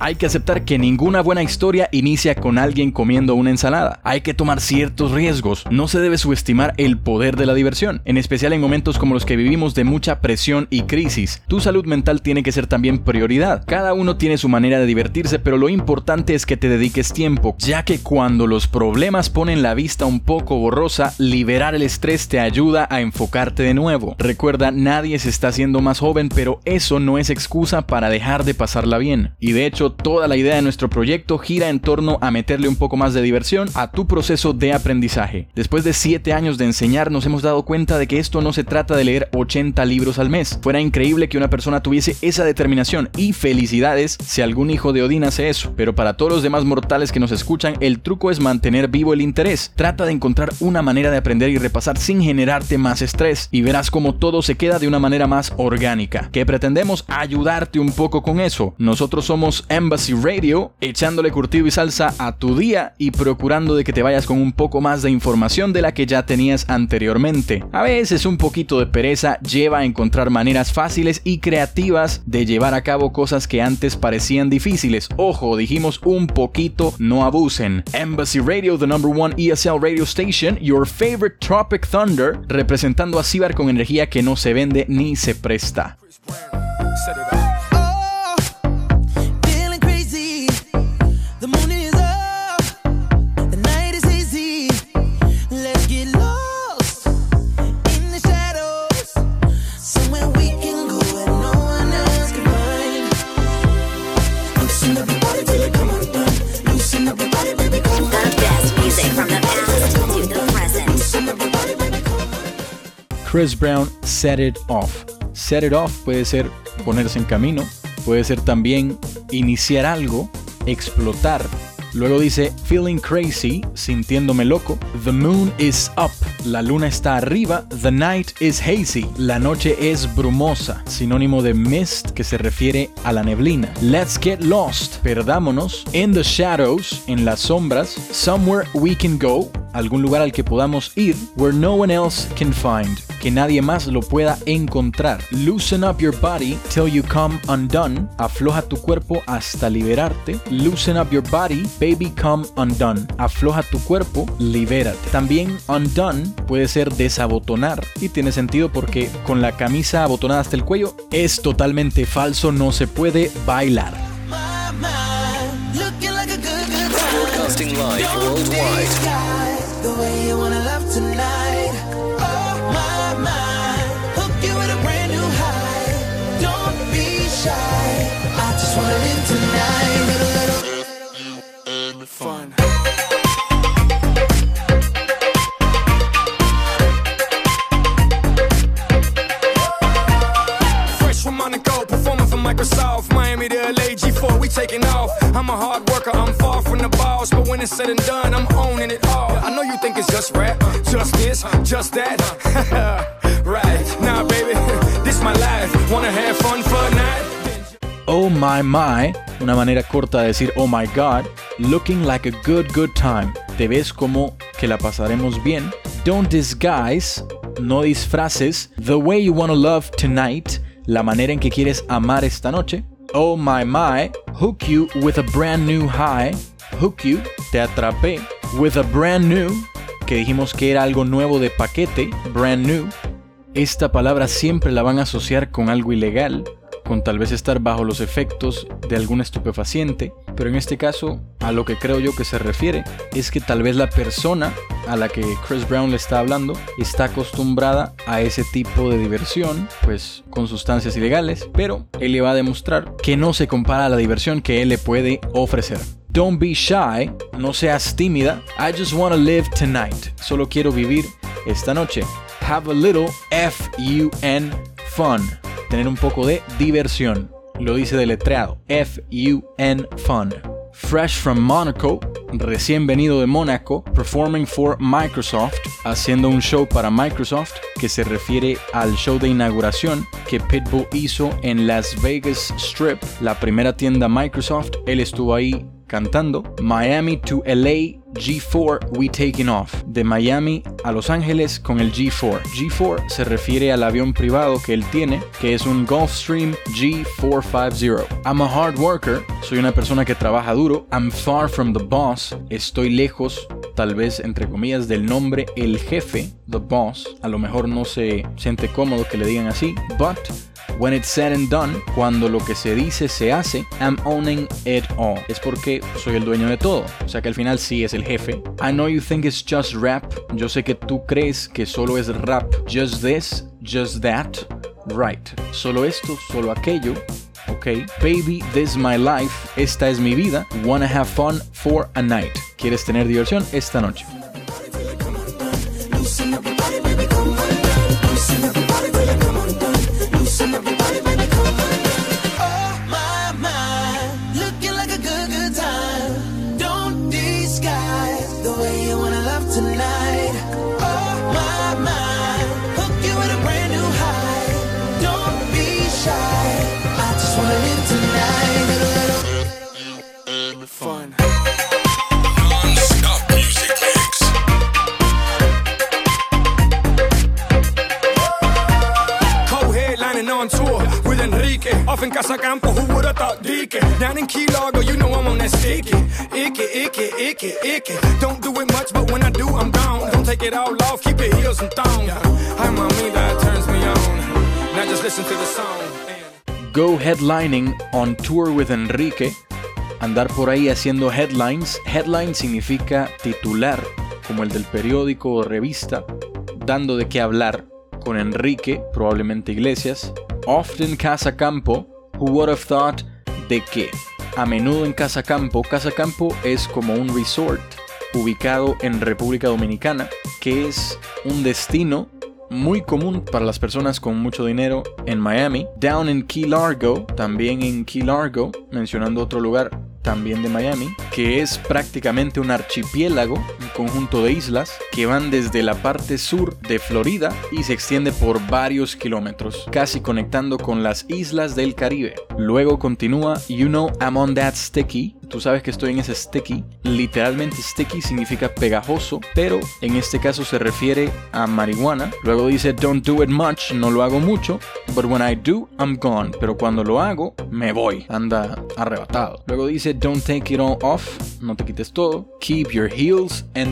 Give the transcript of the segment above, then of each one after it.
Hay que aceptar que ninguna buena historia inicia con alguien comiendo una ensalada. Hay que tomar ciertos riesgos. No se debe subestimar el poder de la diversión, en especial en momentos como los que vivimos de mucha presión y crisis. Tu salud mental tiene que ser también prioridad. Cada uno tiene su manera de divertirse, pero lo importante es que te dediques tiempo, ya que cuando los problemas ponen la vista un poco borrosa, liberar el estrés te ayuda a enfocarte de nuevo. Recuerda, nadie se está haciendo más joven, pero eso no es excusa para dejar de pasarla bien. Y de hecho, toda la idea de nuestro proyecto gira en torno a meterle un poco más de diversión a tu proceso de aprendizaje. Después de 7 años de enseñar, nos hemos dado cuenta de que esto no se trata de leer 80 libros al mes. Fuera increíble que una persona tuviese esa determinación y felicidades si algún hijo de Odín hace eso. Pero para todos los demás mortales que nos escuchan, el truco es mantener vivo el interés. Trata de encontrar una manera de aprender y repasar sin generarte más estrés y verás como todo se queda de una manera más orgánica. Que pretendemos ayudarte un poco con eso. Nosotros somos Embassy Radio, echándole curtido y salsa a tu día y procurando de que te vayas con un poco más de información de la que ya tenías anteriormente. A veces un poquito de pereza lleva a encontrar maneras fáciles y creativas de llevar a cabo cosas que antes parecían difíciles. Ojo, dijimos un poquito, no abusen. Embassy Radio, the number one ESL radio station, your favorite Tropic Thunder, representando a Cibar con energía que no se vende ni se presta. Chris Brown, Set It Off. Set It Off puede ser ponerse en camino, puede ser también iniciar algo, explotar. Luego dice Feeling Crazy, sintiéndome loco. The moon is up, la luna está arriba. The night is hazy, la noche es brumosa, sinónimo de mist que se refiere a la neblina. Let's get lost, perdámonos. In the shadows, en las sombras. Somewhere we can go, algún lugar al que podamos ir. Where no one else can find, que nadie más lo pueda encontrar. Loosen up your body till you come undone. Afloja tu cuerpo hasta liberarte. Loosen up your body, baby come undone. Afloja tu cuerpo, libérate. También undone puede ser desabotonar y tiene sentido porque con la camisa abotonada hasta el cuello es totalmente falso, no se puede bailar. Broadcasting live worldwide. Tonight. When said and done, I'm owning it all. I know you think it's just rap, just this, just that. right, my? Oh my my, una manera corta de decir oh my god, looking like a good good time. Te ves como que la pasaremos bien. Don't disguise, no disfraces. The way you wanna love tonight, la manera en que quieres amar esta noche. Oh my my, hook you with a brand new high. Hook you, te atrapé. With a brand new, que dijimos que era algo nuevo de paquete, brand new. Esta palabra siempre la van a asociar con algo ilegal, con tal vez estar bajo los efectos de algún estupefaciente, pero en este caso a lo que creo yo que se refiere es que tal vez la persona a la que Chris Brown le está hablando está acostumbrada a ese tipo de diversión, pues con sustancias ilegales, pero él le va a demostrar que no se compara a la diversión que él le puede ofrecer. Don't be shy, no seas tímida. I just wanna live tonight. Solo quiero vivir esta noche. Have a little F-U-N fun. Tener un poco de diversión. Lo dice deletreado. F-U-N fun. Fresh from Monaco, recién venido de Mónaco, performing for Microsoft, haciendo un show para Microsoft que se refiere al show de inauguración que Pitbull hizo en Las Vegas Strip, la primera tienda Microsoft. Él estuvo ahí cantando Miami to LA G4 we taking off. De Miami a Los Ángeles con el G4. G4 se refiere al avión privado que él tiene, que es un Gulfstream G450. I'm a hard worker, soy una persona que trabaja duro. I'm far from the boss, estoy lejos, tal vez entre comillas, del nombre el jefe, the boss. A lo mejor no se siente cómodo que le digan así, but When it's said and done, cuando lo que se dice se hace, I'm owning it all. Es porque soy el dueño de todo. O sea que al final sí es el jefe. I know you think it's just rap. Yo sé que tú crees que solo es rap. Just this, just that. Right. Solo esto, solo aquello. Ok. Baby, this is my life. Esta es mi vida. Wanna have fun for a night. ¿Quieres tener diversión esta noche? Little, little Fun. Co-headlining on tour with Enrique. Off in Casacampo, who would've thought Dique? Down in Key Largo, you know I'm on that sticky. Icky, icky, icky, icky. Don't do it much, but when I do, I'm gone. Don't take it all off, keep your heels and thong. Hi, mommy, that turns me on. Now just listen to the song. Go headlining on tour with Enrique. Andar por ahí haciendo headlines. Headline significa titular, como el del periódico o revista, dando de qué hablar con Enrique, probablemente Iglesias. Often Casa Campo, who would have thought de qué. A menudo en Casa Campo, Casa Campo es como un resort ubicado en República Dominicana, que es un destino muy común para las personas con mucho dinero en Miami. Down in Key Largo, también en Key Largo, mencionando otro lugar también de Miami, que es prácticamente un archipiélago, conjunto de islas que van desde la parte sur de Florida y se extiende por varios kilómetros, casi conectando con las islas del Caribe. Luego continúa You know I'm on that sticky. Tú sabes que estoy en ese sticky. Literalmente sticky significa pegajoso, pero en este caso se refiere a marihuana. Luego dice don't do it much, no lo hago mucho, but when I do, I'm gone. Pero cuando lo hago, me voy. Anda arrebatado. Luego dice don't take it all off, no te quites todo. Keep your heels and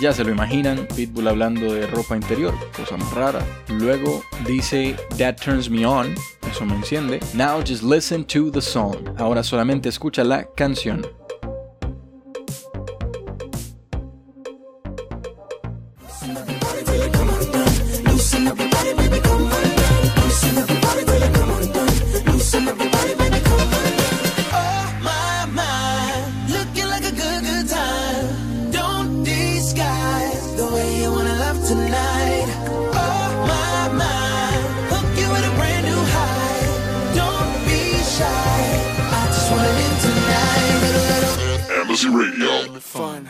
Ya se lo imaginan, Pitbull hablando de ropa interior, cosa más rara. Luego dice that turns me on, eso me enciende. Now just listen to the song. Ahora solamente escucha la canción. Tonight. Oh my my, hook you with a brand new high. Don't be shy, I just wanna live tonight. Little, little Embassy Radio. Fun.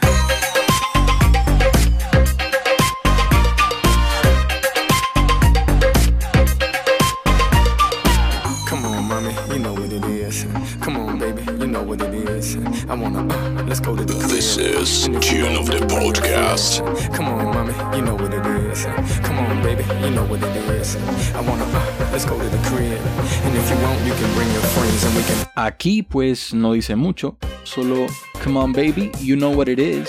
This Tune of the Podcast. Come on, mommy, you know what it is. Come on, baby, you know what it is. I wanna, uh, let's go to the crib. And if you want, you can bring your friends and we can Aquí pues no dice mucho, solo come on baby, you know what it is.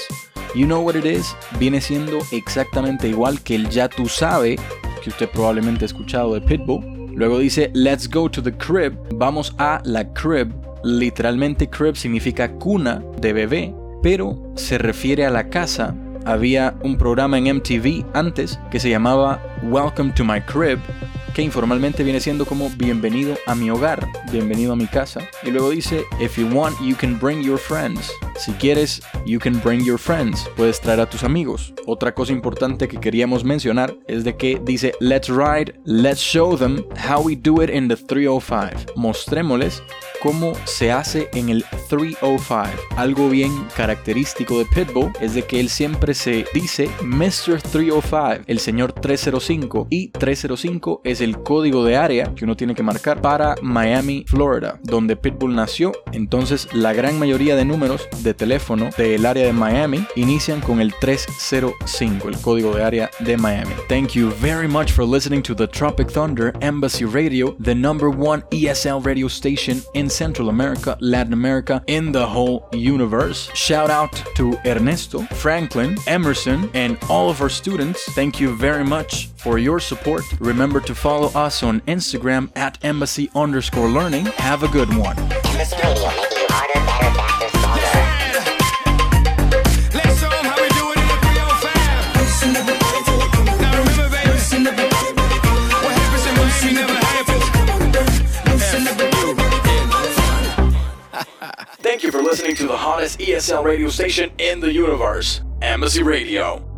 You know what it is viene siendo exactamente igual que el ya tú sabe que usted probablemente ha escuchado de Pitbull. Luego dice let's go to the crib, vamos a la crib. Literalmente crib significa cuna de bebé, pero se refiere a la casa. Había un programa en MTV antes que se llamaba Welcome to My Crib, que informalmente viene siendo como bienvenido a mi hogar, bienvenido a mi casa. Y luego dice, if you want, you can bring your friends. Si quieres, you can bring your friends. Puedes traer a tus amigos. Otra cosa importante que queríamos mencionar es de que dice, let's ride, let's show them how we do it in the 305. Mostrémosles cómo se hace en el 305. Algo bien característico de Pitbull es de que él siempre se dice Mr. 305, el señor 305, y 305 es el código de área que uno tiene que marcar para Miami, Florida, donde Pitbull nació. Entonces, la gran mayoría de números de teléfono del área de Miami inician con el 305, el código de área de Miami. Thank you very much for listening to the Tropic Thunder Embassy Radio, the number one ESL radio station in Central America, Latin America, in the whole universe. Shout out to Ernesto, Franklin, Emerson, and all of our students. Thank you very much for your support. Remember to follow us on Instagram at embassy underscore learning. Have a good one. Hottest ESL radio station in the universe, Embassy Radio.